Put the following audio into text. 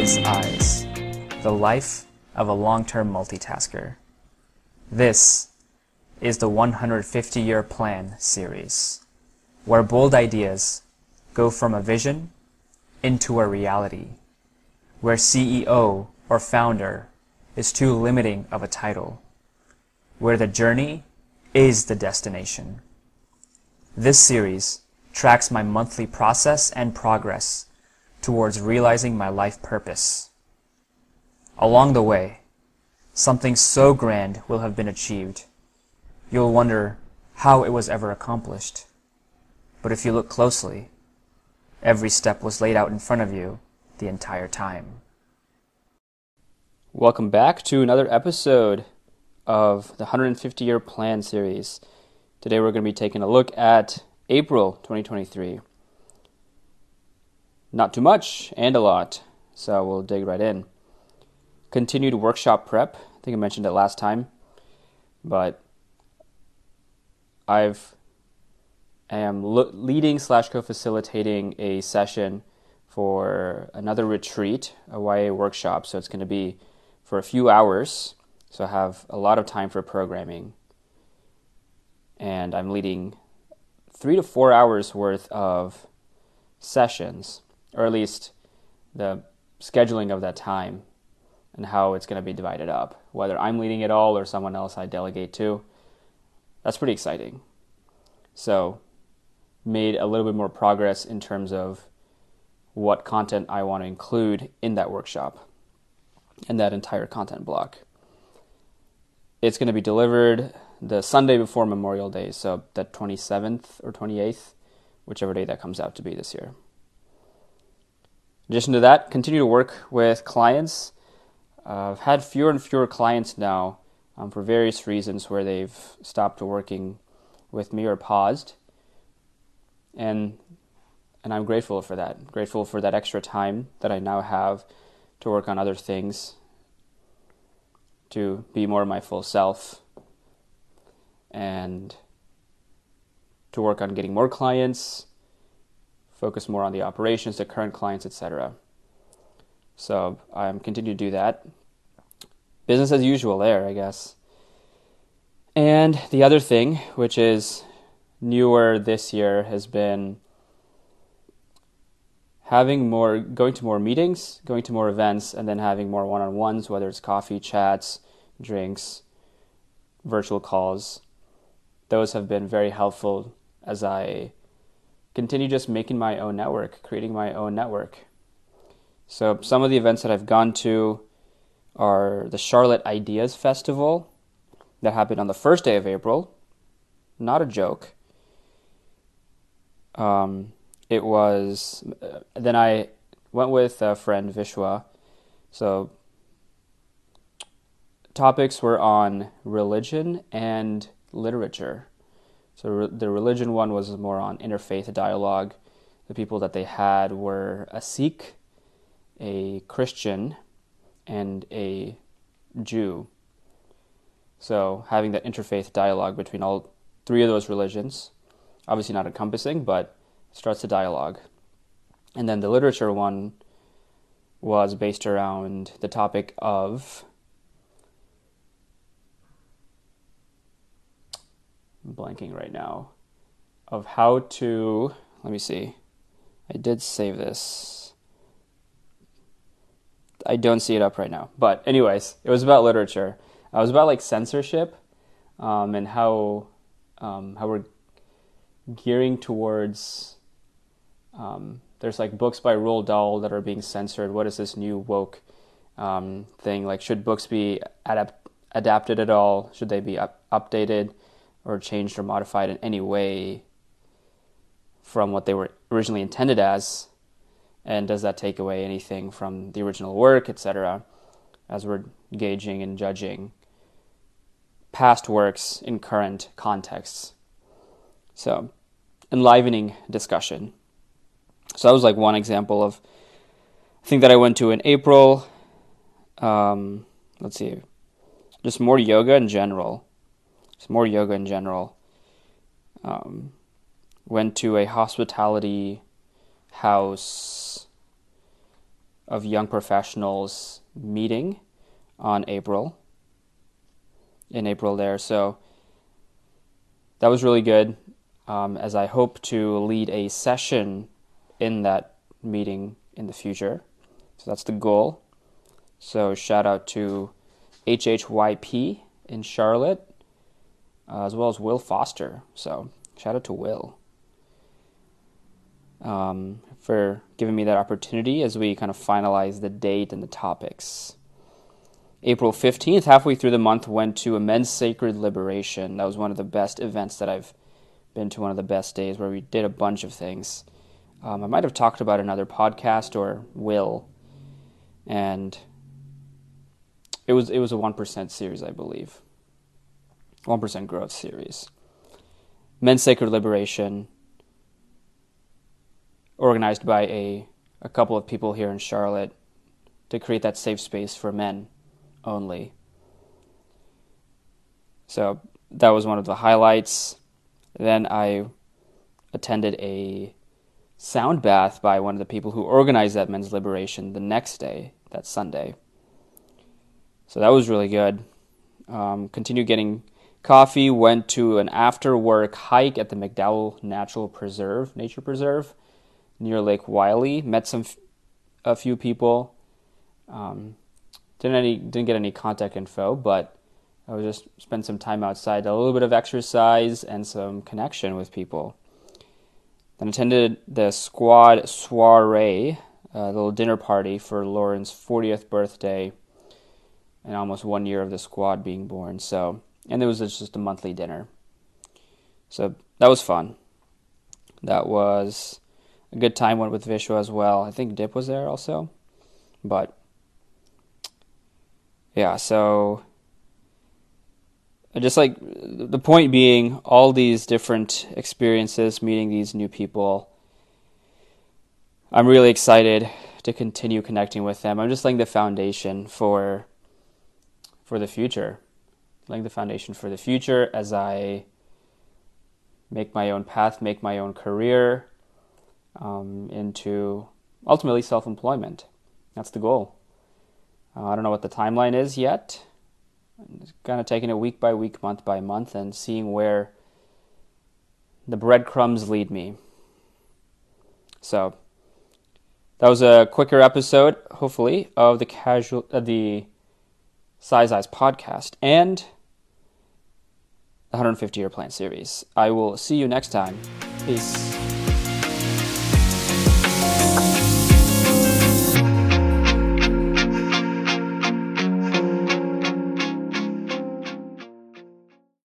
Wise Eyes The Life of a Long Term Multitasker. This is the 150 Year Plan series, where bold ideas go from a vision into a reality, where CEO or founder is too limiting of a title, where the journey is the destination. This series tracks my monthly process and progress towards realizing my life purpose. Along the way, something so grand will have been achieved. You'll wonder how it was ever accomplished. But if you look closely, every step was laid out in front of you the entire time. Welcome back to another episode of the 150 Year Plan series. Today we're going to be taking a look at April 2023. Not too much and a lot, so we'll dig right in. Continued workshop prep. I think I mentioned it last time, but I've I am lo- leading slash co-facilitating a session for another retreat, a YA workshop. So it's going to be for a few hours. So I have a lot of time for programming, and I'm leading three to four hours worth of sessions or at least the scheduling of that time and how it's going to be divided up, whether I'm leading it all or someone else I delegate to. That's pretty exciting. So, made a little bit more progress in terms of what content I want to include in that workshop and that entire content block. It's going to be delivered the Sunday before Memorial Day, so the 27th or 28th, whichever day that comes out to be this year. In addition to that, continue to work with clients. Uh, I've had fewer and fewer clients now um, for various reasons where they've stopped working with me or paused. And and I'm grateful for that. Grateful for that extra time that I now have to work on other things, to be more my full self, and to work on getting more clients, focus more on the operations, the current clients, etc. So I'm continue to do that. Business as usual there, I guess. And the other thing, which is newer this year, has been having more, going to more meetings, going to more events, and then having more one on ones, whether it's coffee, chats, drinks, virtual calls. Those have been very helpful as I continue just making my own network, creating my own network. So some of the events that I've gone to are the Charlotte Ideas Festival that happened on the first day of April. Not a joke. Um, it was. Uh, then I went with a friend Vishwa. So topics were on religion and literature. So re- the religion one was more on interfaith dialogue. The people that they had were a Sikh, a Christian, and a Jew. So having that interfaith dialogue between all three of those religions, obviously not encompassing, but starts the dialogue. And then the literature one was based around the topic of I'm blanking right now, of how to, let me see. I did save this. I don't see it up right now. But, anyways, it was about literature. It was about like censorship um, and how, um, how we're gearing towards. Um, there's like books by Roald Dahl that are being censored. What is this new woke um, thing? Like, should books be adapt- adapted at all? Should they be up- updated? Or changed or modified in any way from what they were originally intended as? And does that take away anything from the original work, etc., as we're gauging and judging past works in current contexts? So, enlivening discussion. So, that was like one example of a thing that I went to in April. Um, let's see, just more yoga in general more yoga in general. Um, went to a hospitality house of young professionals meeting on April. In April, there. So that was really good. Um, as I hope to lead a session in that meeting in the future. So that's the goal. So shout out to HHYP in Charlotte, uh, as well as Will Foster. So shout out to Will um, for giving me that opportunity as we kind of finalize the date and the topics. April 15th, halfway through the month, went to a men's sacred liberation. That was one of the best events that I've been to, one of the best days where we did a bunch of things. Um, I might have talked about another podcast or will, and it was it was a one percent series, I believe. One percent growth series. Men's Sacred Liberation, organized by a a couple of people here in Charlotte to create that safe space for men only. So that was one of the highlights. Then I attended a sound bath by one of the people who organized that men's liberation the next day, that Sunday. So that was really good. Um, continued getting coffee, went to an after work hike at the McDowell Natural Preserve, Nature Preserve, near Lake Wylie. Met some, a few people. Um, didn't any didn't get any contact info, but I was just spent some time outside, a little bit of exercise and some connection with people. Then attended the squad soiree, a little dinner party for Lauren's 40th birthday, and almost one year of the squad being born. So, and it was just a monthly dinner. So that was fun. That was a good time. Went with Vishwa as well. I think Dip was there also, but yeah, so just like the point being, all these different experiences, meeting these new people, I'm really excited to continue connecting with them. I'm just laying the foundation for for the future, laying the foundation for the future as I make my own path, make my own career um, into ultimately self-employment. That's the goal. Uh, I don't know what the timeline is yet. It's kind of taking it week by week, month by month, and seeing where the breadcrumbs lead me. So that was a quicker episode, hopefully, of the casual uh, the Size Eyes podcast and 150 year plan series. I will see you next time. Peace.